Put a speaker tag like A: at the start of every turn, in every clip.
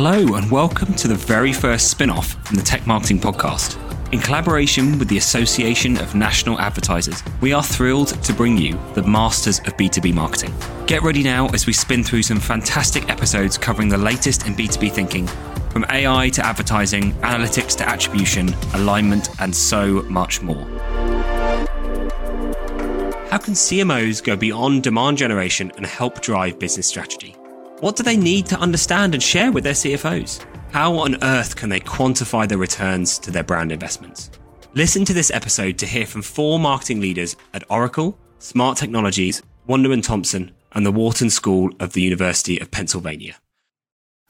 A: Hello, and welcome to the very first spin off from the Tech Marketing Podcast. In collaboration with the Association of National Advertisers, we are thrilled to bring you the masters of B2B marketing. Get ready now as we spin through some fantastic episodes covering the latest in B2B thinking, from AI to advertising, analytics to attribution, alignment, and so much more. How can CMOs go beyond demand generation and help drive business strategy? What do they need to understand and share with their CFOs? How on earth can they quantify the returns to their brand investments? Listen to this episode to hear from four marketing leaders at Oracle, Smart Technologies, Wunderman Thompson, and the Wharton School of the University of Pennsylvania.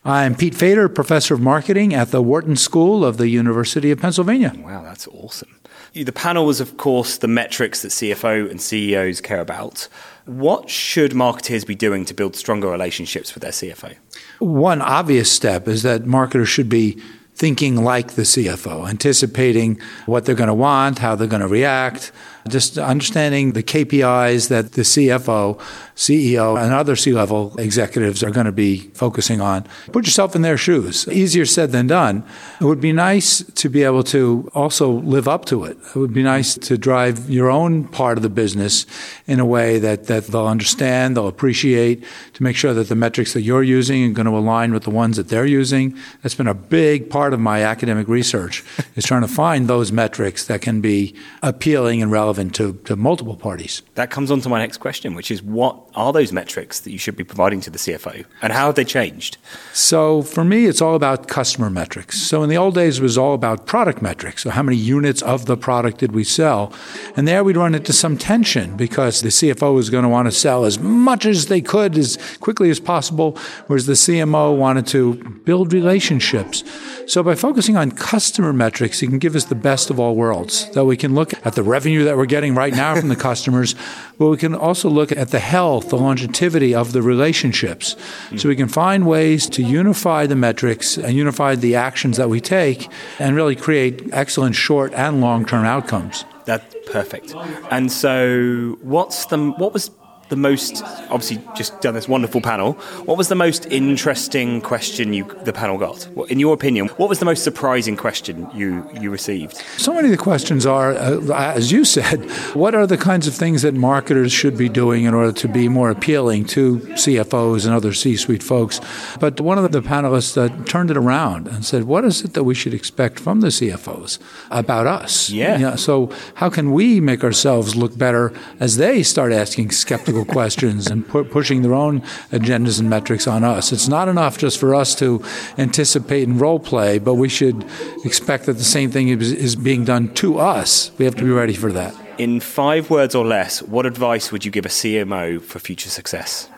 B: I'm Pete Fader, professor of marketing at the Wharton School of the University of Pennsylvania.
A: Wow, that's awesome. The panel was, of course, the metrics that CFO and CEOs care about. What should marketers be doing to build stronger relationships with their CFO?
B: One obvious step is that marketers should be thinking like the CFO, anticipating what they're going to want, how they're going to react, just understanding the KPIs that the CFO, CEO, and other C level executives are going to be focusing on. Put yourself in their shoes. Easier said than done. It would be nice to be able to also live up to it. It would be nice to drive your own part of the business in a way that, that they'll understand, they'll appreciate, to make sure that the metrics that you're using are going to align with the ones that they're using. That's been a big part of my academic research, is trying to find those metrics that can be appealing and relevant relevant to, to multiple parties.
A: That comes on to my next question, which is what are those metrics that you should be providing to the CFO and how have they changed?
B: So for me, it's all about customer metrics. So in the old days, it was all about product metrics. So how many units of the product did we sell? And there we'd run into some tension because the CFO was going to want to sell as much as they could as quickly as possible, whereas the CMO wanted to build relationships. So by focusing on customer metrics, you can give us the best of all worlds. That we can look at the revenue that we're getting right now from the customers, but we can also look at the health, the longevity of the relationships. So we can find ways to unify the metrics and unify the actions that we take and really create excellent short and long term outcomes.
A: That's perfect. And so, what's the what was the most obviously just done this wonderful panel. What was the most interesting question you the panel got? In your opinion, what was the most surprising question you you received?
B: So many of the questions are, uh, as you said, what are the kinds of things that marketers should be doing in order to be more appealing to CFOs and other C-suite folks? But one of the panelists uh, turned it around and said, what is it that we should expect from the CFOs about us?
A: Yeah. yeah
B: so how can we make ourselves look better as they start asking skeptical questions and pu- pushing their own agendas and metrics on us. It's not enough just for us to anticipate and role play, but we should expect that the same thing is, is being done to us. We have to be ready for that.
A: In five words or less, what advice would you give a CMO for future success?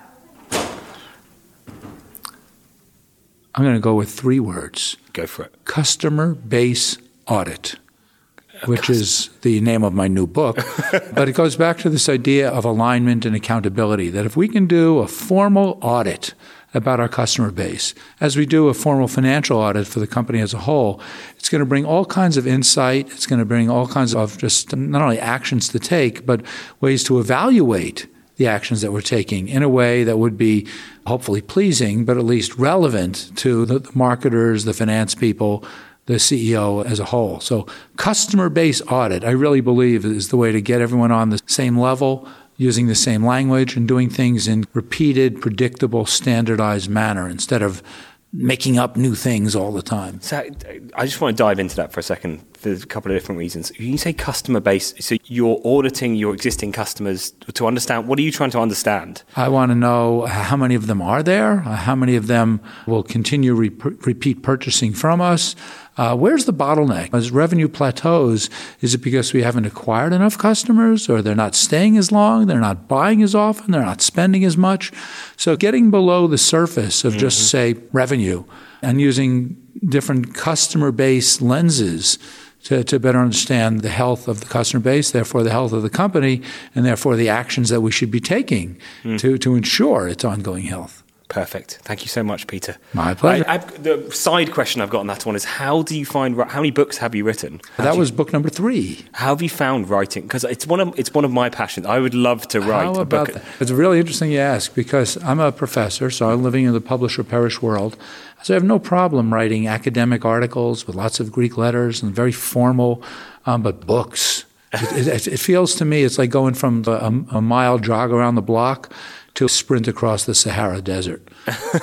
B: I'm going to go with three words.
A: Go for it.
B: Customer base audit which is the name of my new book. but it goes back to this idea of alignment and accountability that if we can do a formal audit about our customer base, as we do a formal financial audit for the company as a whole, it's going to bring all kinds of insight. It's going to bring all kinds of just not only actions to take, but ways to evaluate the actions that we're taking in a way that would be hopefully pleasing, but at least relevant to the marketers, the finance people, the CEO as a whole. So, customer base audit, I really believe, is the way to get everyone on the same level, using the same language, and doing things in repeated, predictable, standardized manner instead of making up new things all the time.
A: So I just want to dive into that for a second for a couple of different reasons. You say customer base, so you're auditing your existing customers to understand what are you trying to understand?
B: I want to know how many of them are there, how many of them will continue re- repeat purchasing from us. Uh, where's the bottleneck? As revenue plateaus, is it because we haven't acquired enough customers, or they're not staying as long, they're not buying as often, they're not spending as much? So, getting below the surface of mm-hmm. just, say, revenue and using different customer based lenses to, to better understand the health of the customer base, therefore the health of the company, and therefore the actions that we should be taking mm. to, to ensure its ongoing health.
A: Perfect. Thank you so much, Peter.
B: My pleasure.
A: I, the side question I've got on that one is how do you find how many books have you written? How
B: that
A: you,
B: was book number three.
A: How have you found writing? Because it's one of it's one of my passions. I would love to write
B: how
A: a
B: about
A: book.
B: That? It's really interesting you ask because I'm a professor, so I'm living in the publish or perish world. So I have no problem writing academic articles with lots of Greek letters and very formal, um, but books. it, it, it, feels to me it's like going from a, a mile jog around the block to sprint across the Sahara Desert.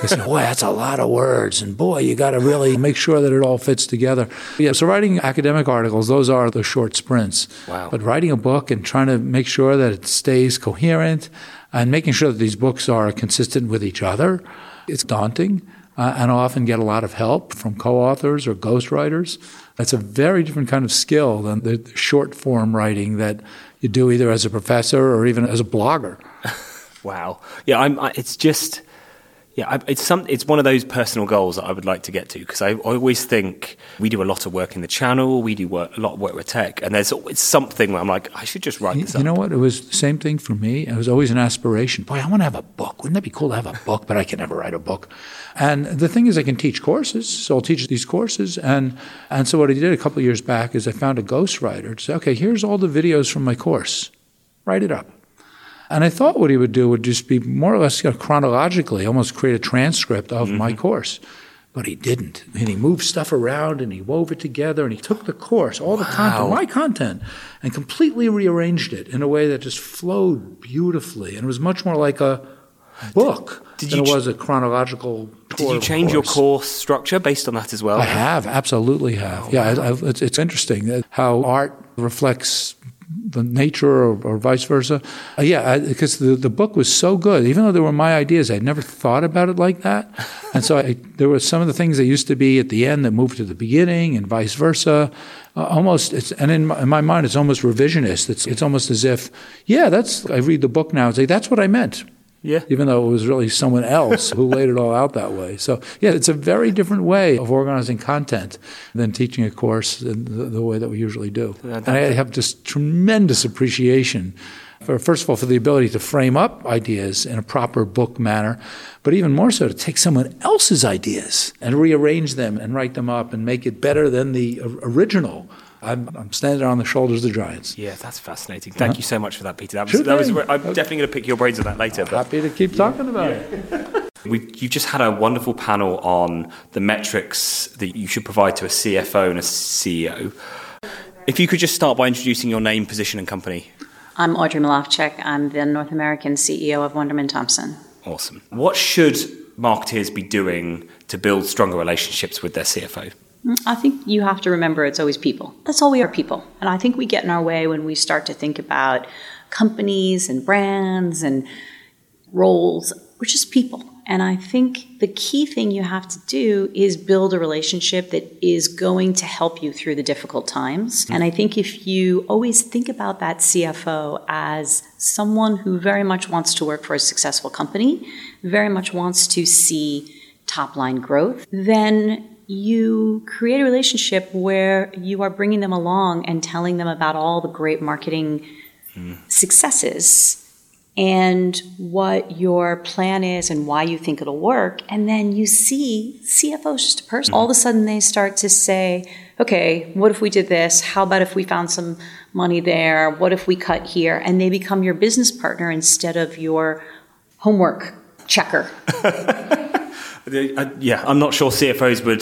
B: say, boy, that's a lot of words, and boy, you got to really make sure that it all fits together. Yeah, so writing academic articles, those are the short sprints.
A: Wow.
B: But writing a book and trying to make sure that it stays coherent and making sure that these books are consistent with each other, it's daunting. Uh, and I often get a lot of help from co-authors or ghostwriters. That's a very different kind of skill than the short form writing that you do either as a professor or even as a blogger.
A: Wow. Yeah, I'm. I, it's just. Yeah, I, it's some. It's one of those personal goals that I would like to get to because I, I, always think we do a lot of work in the channel. We do work, a lot of work with tech, and there's always something where I'm like, I should just write
B: you,
A: this.
B: You know what? It was the same thing for me. It was always an aspiration. Boy, I want to have a book. Wouldn't that be cool to have a book? But I can never write a book. And the thing is, I can teach courses, so I'll teach these courses. And and so what I did a couple of years back is I found a ghostwriter to say, okay, here's all the videos from my course. Write it up. And I thought what he would do would just be more or less you know, chronologically, almost create a transcript of mm-hmm. my course. But he didn't. And he moved stuff around and he wove it together and he took the course, all the content, my content, and completely rearranged it in a way that just flowed beautifully. And it was much more like a book did, did than it was a chronological
A: Did you change your course structure based on that as well?
B: I have, absolutely have. Oh, yeah, wow. I, it's, it's interesting how art reflects the nature or, or vice versa. Uh, yeah, because the, the book was so good. Even though they were my ideas, I'd never thought about it like that. And so I, there were some of the things that used to be at the end that moved to the beginning and vice versa. Uh, almost, it's, and in my, in my, mind, it's almost revisionist. It's, it's almost as if, yeah, that's, I read the book now and say, that's what I meant.
A: Yeah.
B: Even though it was really someone else who laid it all out that way. So, yeah, it's a very different way of organizing content than teaching a course in the, the way that we usually do. and I have just tremendous appreciation for, first of all, for the ability to frame up ideas in a proper book manner, but even more so to take someone else's ideas and rearrange them and write them up and make it better than the original I'm, I'm, standing on the shoulders of the giants.
A: Yeah, that's fascinating. Thank uh-huh. you so much for that, Peter. That was, that was I'm definitely going to pick your brains on that later.
B: But, Happy to keep talking about yeah. it.
A: we you've just had a wonderful panel on the metrics that you should provide to a CFO and a CEO. If you could just start by introducing your name, position, and company.
C: I'm Audrey Melofchik. I'm the North American CEO of Wunderman Thompson.
A: Awesome. What should marketeers be doing to build stronger relationships with their CFO?
C: I think you have to remember it's always people. That's all we are people. And I think we get in our way when we start to think about companies and brands and roles. We're just people. And I think the key thing you have to do is build a relationship that is going to help you through the difficult times. Mm. And I think if you always think about that CFO as someone who very much wants to work for a successful company, very much wants to see top line growth, then you create a relationship where you are bringing them along and telling them about all the great marketing mm. successes and what your plan is and why you think it'll work. And then you see CFO's just a person. Mm. All of a sudden they start to say, okay, what if we did this? How about if we found some money there? What if we cut here? And they become your business partner instead of your homework checker.
A: Uh, yeah, I'm not sure CFOs would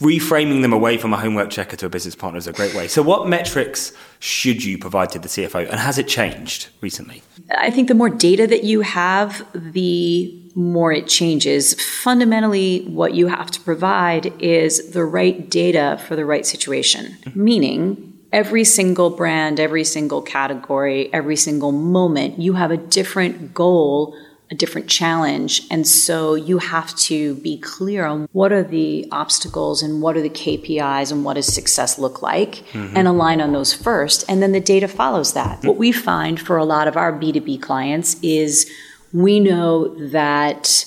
A: reframing them away from a homework checker to a business partner is a great way. So, what metrics should you provide to the CFO, and has it changed recently?
C: I think the more data that you have, the more it changes. Fundamentally, what you have to provide is the right data for the right situation, mm-hmm. meaning every single brand, every single category, every single moment, you have a different goal a different challenge. And so you have to be clear on what are the obstacles and what are the KPIs and what does success look like mm-hmm. and align on those first. And then the data follows that. Mm-hmm. What we find for a lot of our B2B clients is we know that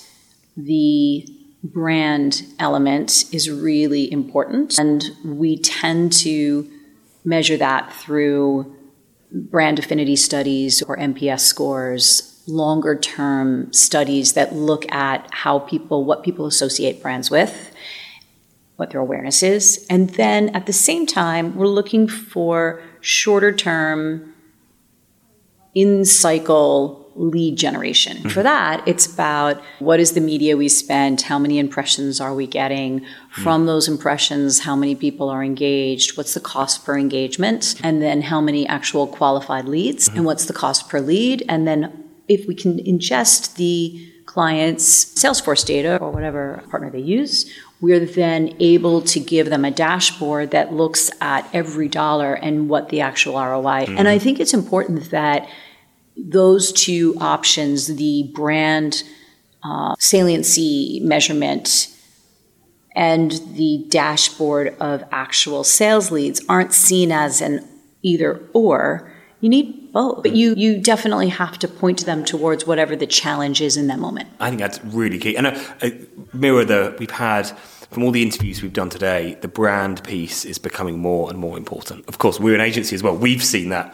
C: the brand element is really important and we tend to measure that through brand affinity studies or NPS scores longer term studies that look at how people, what people associate brands with, what their awareness is. And then at the same time, we're looking for shorter term, in cycle lead generation. Mm-hmm. For that, it's about what is the media we spend, how many impressions are we getting mm-hmm. from those impressions, how many people are engaged, what's the cost per engagement, and then how many actual qualified leads, mm-hmm. and what's the cost per lead, and then if we can ingest the client's Salesforce data or whatever partner they use, we're then able to give them a dashboard that looks at every dollar and what the actual ROI. Mm-hmm. And I think it's important that those two options, the brand uh, saliency measurement and the dashboard of actual sales leads, aren't seen as an either or. You need both, but you you definitely have to point them towards whatever the challenge is in that moment.
A: I think that's really key. And uh, uh, mirror the we've had from all the interviews we've done today, the brand piece is becoming more and more important. Of course, we're an agency as well. We've seen that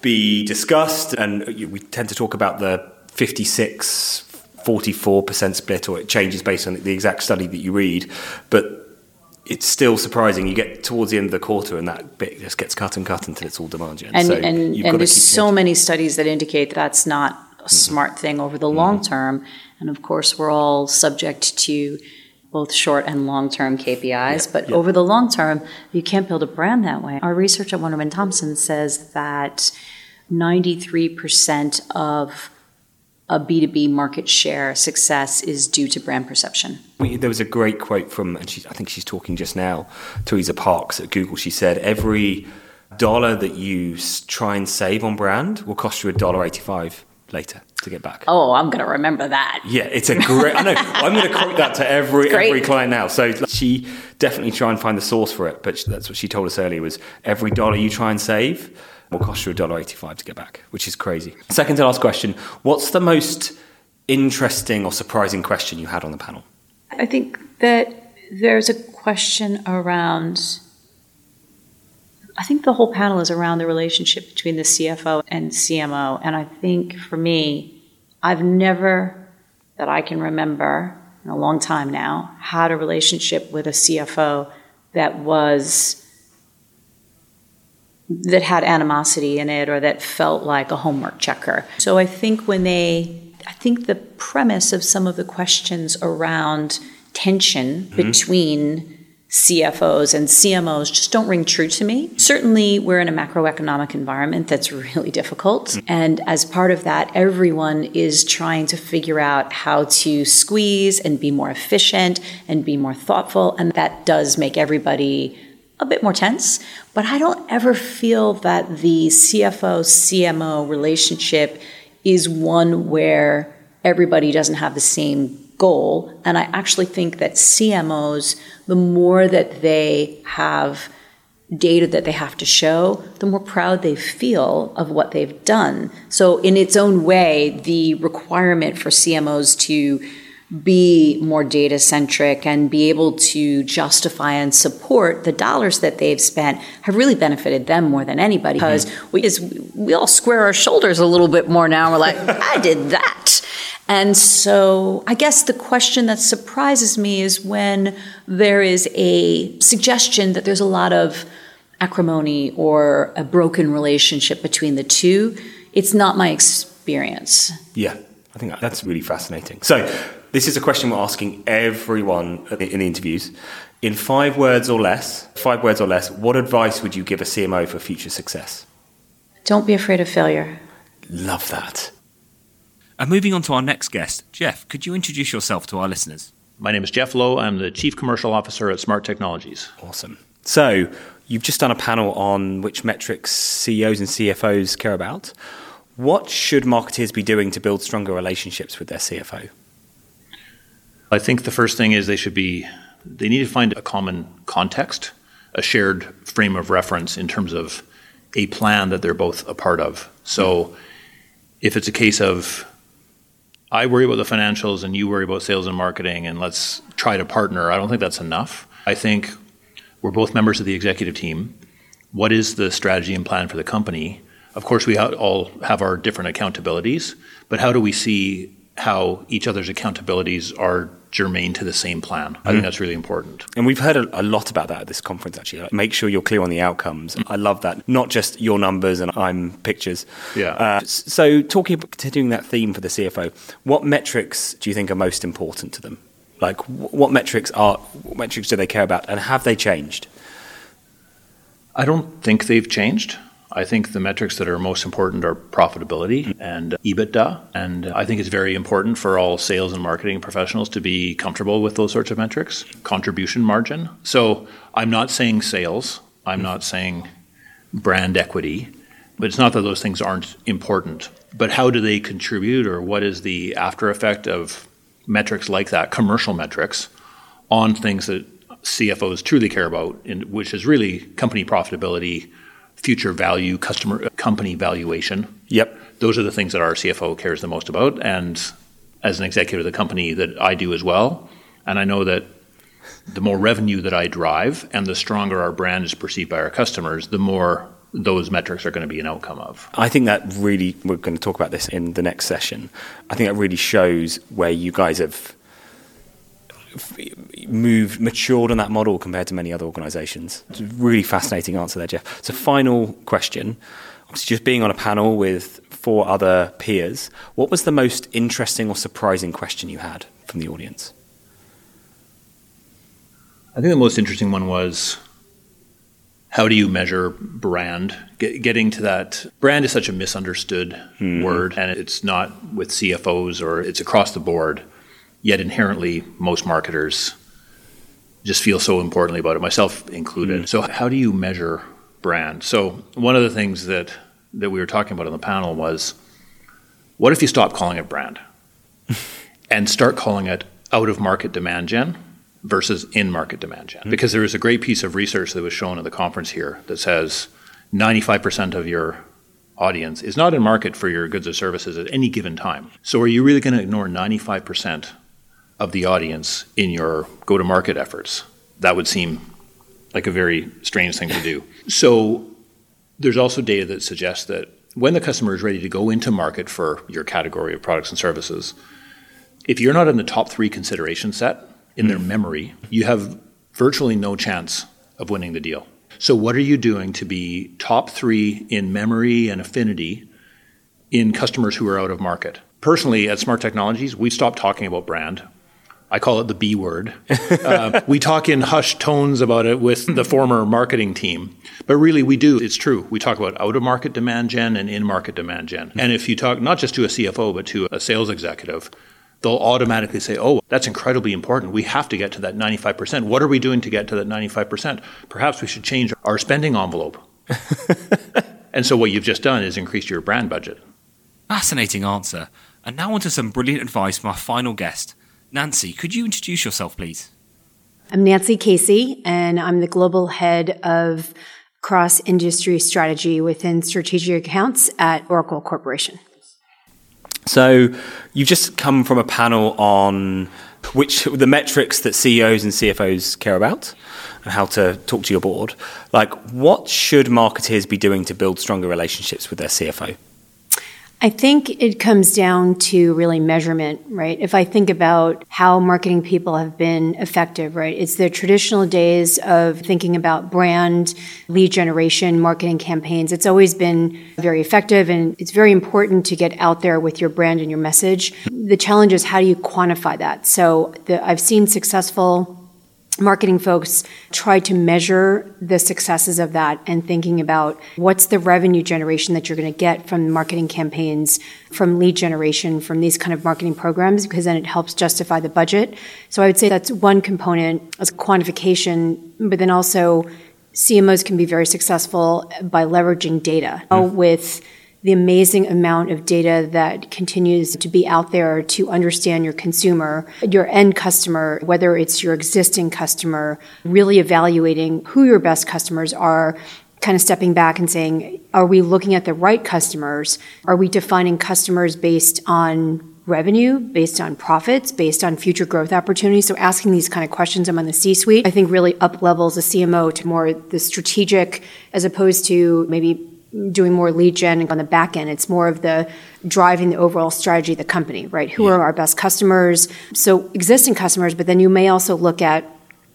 A: be discussed, and we tend to talk about the 56 44% split, or it changes based on the exact study that you read. But it's still surprising. You get towards the end of the quarter, and that bit just gets cut and cut until it's all demand gen.
C: And, so and, and there's so many studies that indicate that that's not a mm-hmm. smart thing over the mm-hmm. long term. And of course, we're all subject to both short and long term KPIs. But over the long term, you can't build a brand that way. Our research at Wunderman Thompson says that 93% of a B2B market share success is due to brand perception.
A: There was a great quote from, and she, I think she's talking just now, Teresa Parks at Google. She said, Every dollar that you try and save on brand will cost you a dollar 85 later to get back.
C: Oh, I'm going to remember that.
A: Yeah, it's a great. I know. I'm going to quote that to every every client now. So she definitely try and find the source for it. But that's what she told us earlier was every dollar you try and save will cost you a dollar eighty-five to get back, which is crazy. Second to last question: What's the most interesting or surprising question you had on the panel?
C: I think that there's a question around I think the whole panel is around the relationship between the CFO and CMO. And I think for me, I've never, that I can remember in a long time now, had a relationship with a CFO that was that had animosity in it or that felt like a homework checker. So I think when they I think the premise of some of the questions around tension mm-hmm. between CFOs and CMOs just don't ring true to me. Certainly, we're in a macroeconomic environment that's really difficult. And as part of that, everyone is trying to figure out how to squeeze and be more efficient and be more thoughtful. And that does make everybody a bit more tense. But I don't ever feel that the CFO CMO relationship is one where everybody doesn't have the same goal. And I actually think that CMOs, the more that they have data that they have to show, the more proud they feel of what they've done. So, in its own way, the requirement for CMOs to be more data centric and be able to justify and support the dollars that they've spent have really benefited them more than anybody because mm-hmm. we, we all square our shoulders a little bit more now. We're like, I did that. And so I guess the question that surprises me is when there is a suggestion that there's a lot of acrimony or a broken relationship between the two. It's not my experience.
A: Yeah, I think that's really fascinating. So, this is a question we're asking everyone in the interviews. In five words or less, five words or less, what advice would you give a CMO for future success?
C: Don't be afraid of failure.
A: Love that. And moving on to our next guest, Jeff, could you introduce yourself to our listeners?
D: My name is Jeff Lowe. I'm the Chief Commercial Officer at Smart Technologies.
A: Awesome. So, you've just done a panel on which metrics CEOs and CFOs care about. What should marketers be doing to build stronger relationships with their CFO?
D: I think the first thing is they should be they need to find a common context, a shared frame of reference in terms of a plan that they're both a part of. So if it's a case of I worry about the financials and you worry about sales and marketing, and let's try to partner. I don't think that's enough. I think we're both members of the executive team. What is the strategy and plan for the company? Of course, we all have our different accountabilities, but how do we see how each other's accountabilities are germane to the same plan. I think that's really important.
A: And we've heard a, a lot about that at this conference, actually. Like, make sure you're clear on the outcomes. I love that. Not just your numbers and I'm pictures.
D: Yeah.
A: Uh, so, talking, about continuing that theme for the CFO, what metrics do you think are most important to them? Like, what metrics are, what metrics do they care about, and have they changed?
D: I don't think they've changed. I think the metrics that are most important are profitability and EBITDA. And I think it's very important for all sales and marketing professionals to be comfortable with those sorts of metrics. Contribution margin. So I'm not saying sales, I'm not saying brand equity, but it's not that those things aren't important. But how do they contribute, or what is the after effect of metrics like that, commercial metrics, on things that CFOs truly care about, which is really company profitability, future value, customer company valuation.
A: Yep.
D: Those are the things that our CFO cares the most about. And as an executive of the company, that I do as well. And I know that the more revenue that I drive and the stronger our brand is perceived by our customers, the more those metrics are going to be an outcome of.
A: I think that really, we're going to talk about this in the next session. I think that really shows where you guys have moved, matured on that model compared to many other organizations. It's a really fascinating answer there, Jeff. So, final question. Obviously, just being on a panel with four other peers, what was the most interesting or surprising question you had from the audience?
D: I think the most interesting one was how do you measure brand? Get, getting to that brand is such a misunderstood mm-hmm. word, and it's not with CFOs or it's across the board. Yet inherently, most marketers just feel so importantly about it, myself included. Mm. So, how do you measure brand? So, one of the things that that we were talking about on the panel was, what if you stop calling it brand and start calling it out of market demand gen? versus in market demand gen. Mm. Because there is a great piece of research that was shown at the conference here that says 95% of your audience is not in market for your goods or services at any given time. So are you really going to ignore 95% of the audience in your go to market efforts? That would seem like a very strange thing to do. So there's also data that suggests that when the customer is ready to go into market for your category of products and services, if you're not in the top three consideration set in their hmm. memory, you have virtually no chance of winning the deal. So, what are you doing to be top three in memory and affinity in customers who are out of market? Personally, at Smart Technologies, we stopped talking about brand. I call it the B word. uh, we talk in hushed tones about it with the former marketing team, but really we do. It's true. We talk about out of market demand gen and in market demand gen. And if you talk not just to a CFO, but to a sales executive, they'll automatically say, oh, that's incredibly important. We have to get to that 95%. What are we doing to get to that 95%? Perhaps we should change our spending envelope. and so what you've just done is increased your brand budget.
A: Fascinating answer. And now on to some brilliant advice from our final guest. Nancy, could you introduce yourself, please?
E: I'm Nancy Casey, and I'm the global head of cross industry strategy within strategic accounts at Oracle Corporation.
A: So you've just come from a panel on which the metrics that CEOs and CFOs care about and how to talk to your board. Like, what should marketeers be doing to build stronger relationships with their CFO?
E: I think it comes down to really measurement, right? If I think about how marketing people have been effective, right? It's the traditional days of thinking about brand, lead generation, marketing campaigns. It's always been very effective and it's very important to get out there with your brand and your message. The challenge is how do you quantify that? So the, I've seen successful marketing folks try to measure the successes of that and thinking about what's the revenue generation that you're going to get from marketing campaigns, from lead generation, from these kind of marketing programs, because then it helps justify the budget. So I would say that's one component as quantification, but then also CMOs can be very successful by leveraging data mm. with the amazing amount of data that continues to be out there to understand your consumer, your end customer, whether it's your existing customer, really evaluating who your best customers are, kind of stepping back and saying, are we looking at the right customers? Are we defining customers based on revenue, based on profits, based on future growth opportunities? So asking these kind of questions among the C-suite, I think really up levels a CMO to more the strategic as opposed to maybe doing more lead gen on the back end. It's more of the driving the overall strategy of the company, right? Who yeah. are our best customers? So existing customers, but then you may also look at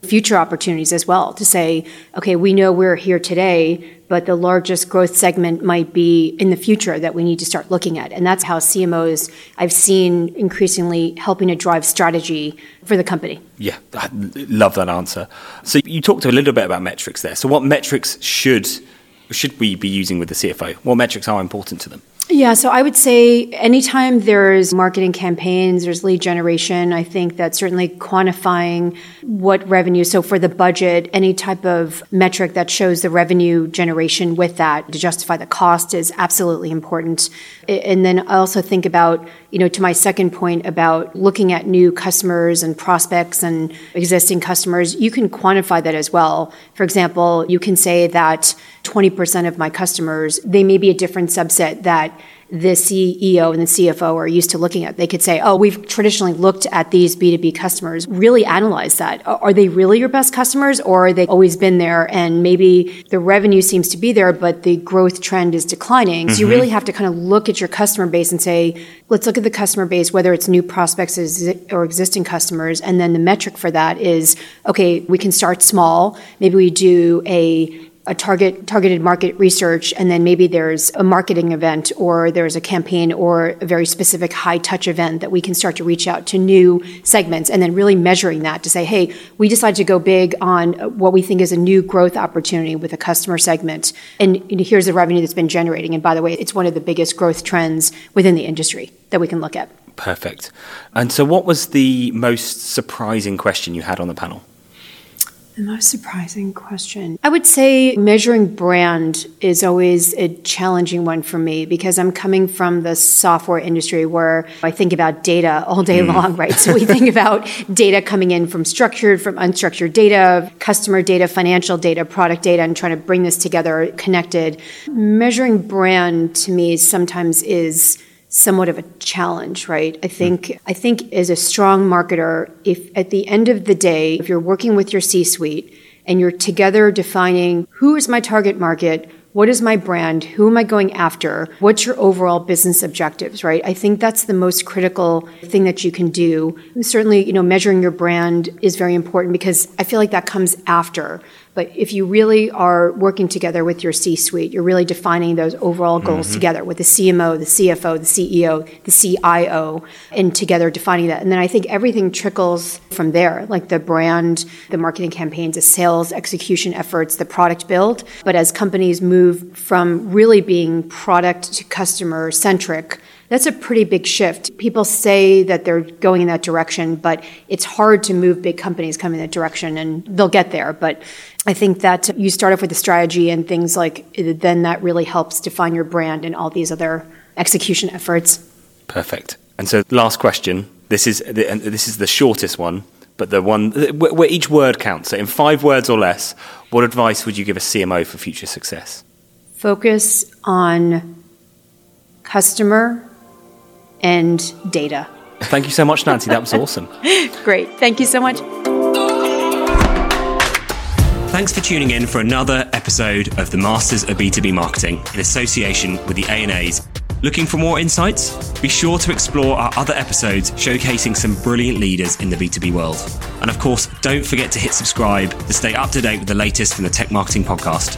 E: future opportunities as well to say, okay, we know we're here today, but the largest growth segment might be in the future that we need to start looking at. And that's how CMOs I've seen increasingly helping to drive strategy for the company.
A: Yeah, I love that answer. So you talked a little bit about metrics there. So what metrics should should we be using with the CFO? What metrics are important to them?
E: Yeah, so I would say anytime there's marketing campaigns, there's lead generation, I think that certainly quantifying what revenue, so for the budget, any type of metric that shows the revenue generation with that to justify the cost is absolutely important. And then I also think about, you know, to my second point about looking at new customers and prospects and existing customers, you can quantify that as well. For example, you can say that 20% of my customers, they may be a different subset that the CEO and the CFO are used to looking at. They could say, oh, we've traditionally looked at these B2B customers, really analyze that. Are they really your best customers or are they always been there and maybe the revenue seems to be there, but the growth trend is declining? Mm-hmm. So you mm-hmm. really have to kind of look at your customer base and say, let's look at the customer base, whether it's new prospects or existing customers. And then the metric for that is, okay, we can start small. Maybe we do a a target targeted market research and then maybe there's a marketing event or there's a campaign or a very specific high touch event that we can start to reach out to new segments and then really measuring that to say hey we decided to go big on what we think is a new growth opportunity with a customer segment. And here's the revenue that's been generating. And by the way it's one of the biggest growth trends within the industry that we can look at.
A: Perfect. And so what was the most surprising question you had on the panel
E: the most surprising question. I would say measuring brand is always a challenging one for me because I'm coming from the software industry where I think about data all day mm. long, right? So we think about data coming in from structured, from unstructured data, customer data, financial data, product data, and trying to bring this together connected. Measuring brand to me sometimes is somewhat of a challenge, right? I think. I think as a strong marketer, if at the end of the day, if you're working with your C-suite and you're together defining who is my target market, what is my brand? Who am I going after? What's your overall business objectives, right? I think that's the most critical thing that you can do. certainly, you know, measuring your brand is very important because I feel like that comes after. But if you really are working together with your C suite, you're really defining those overall goals mm-hmm. together with the CMO, the CFO, the CEO, the CIO, and together defining that. And then I think everything trickles from there, like the brand, the marketing campaigns, the sales execution efforts, the product build. But as companies move from really being product to customer centric, that's a pretty big shift. People say that they're going in that direction, but it's hard to move big companies coming in that direction, and they'll get there. But I think that you start off with a strategy and things like then that really helps define your brand and all these other execution efforts.
A: Perfect. And so, last question. This is the, this is the shortest one, but the one where each word counts. So, in five words or less, what advice would you give a CMO for future success?
E: Focus on customer and data.
A: Thank you so much, Nancy. That was awesome.
E: Great. Thank you so much.
A: Thanks for tuning in for another episode of the Masters of B2B Marketing in association with the ANAs. Looking for more insights? Be sure to explore our other episodes showcasing some brilliant leaders in the B2B world. And of course, don't forget to hit subscribe to stay up to date with the latest from the Tech Marketing Podcast.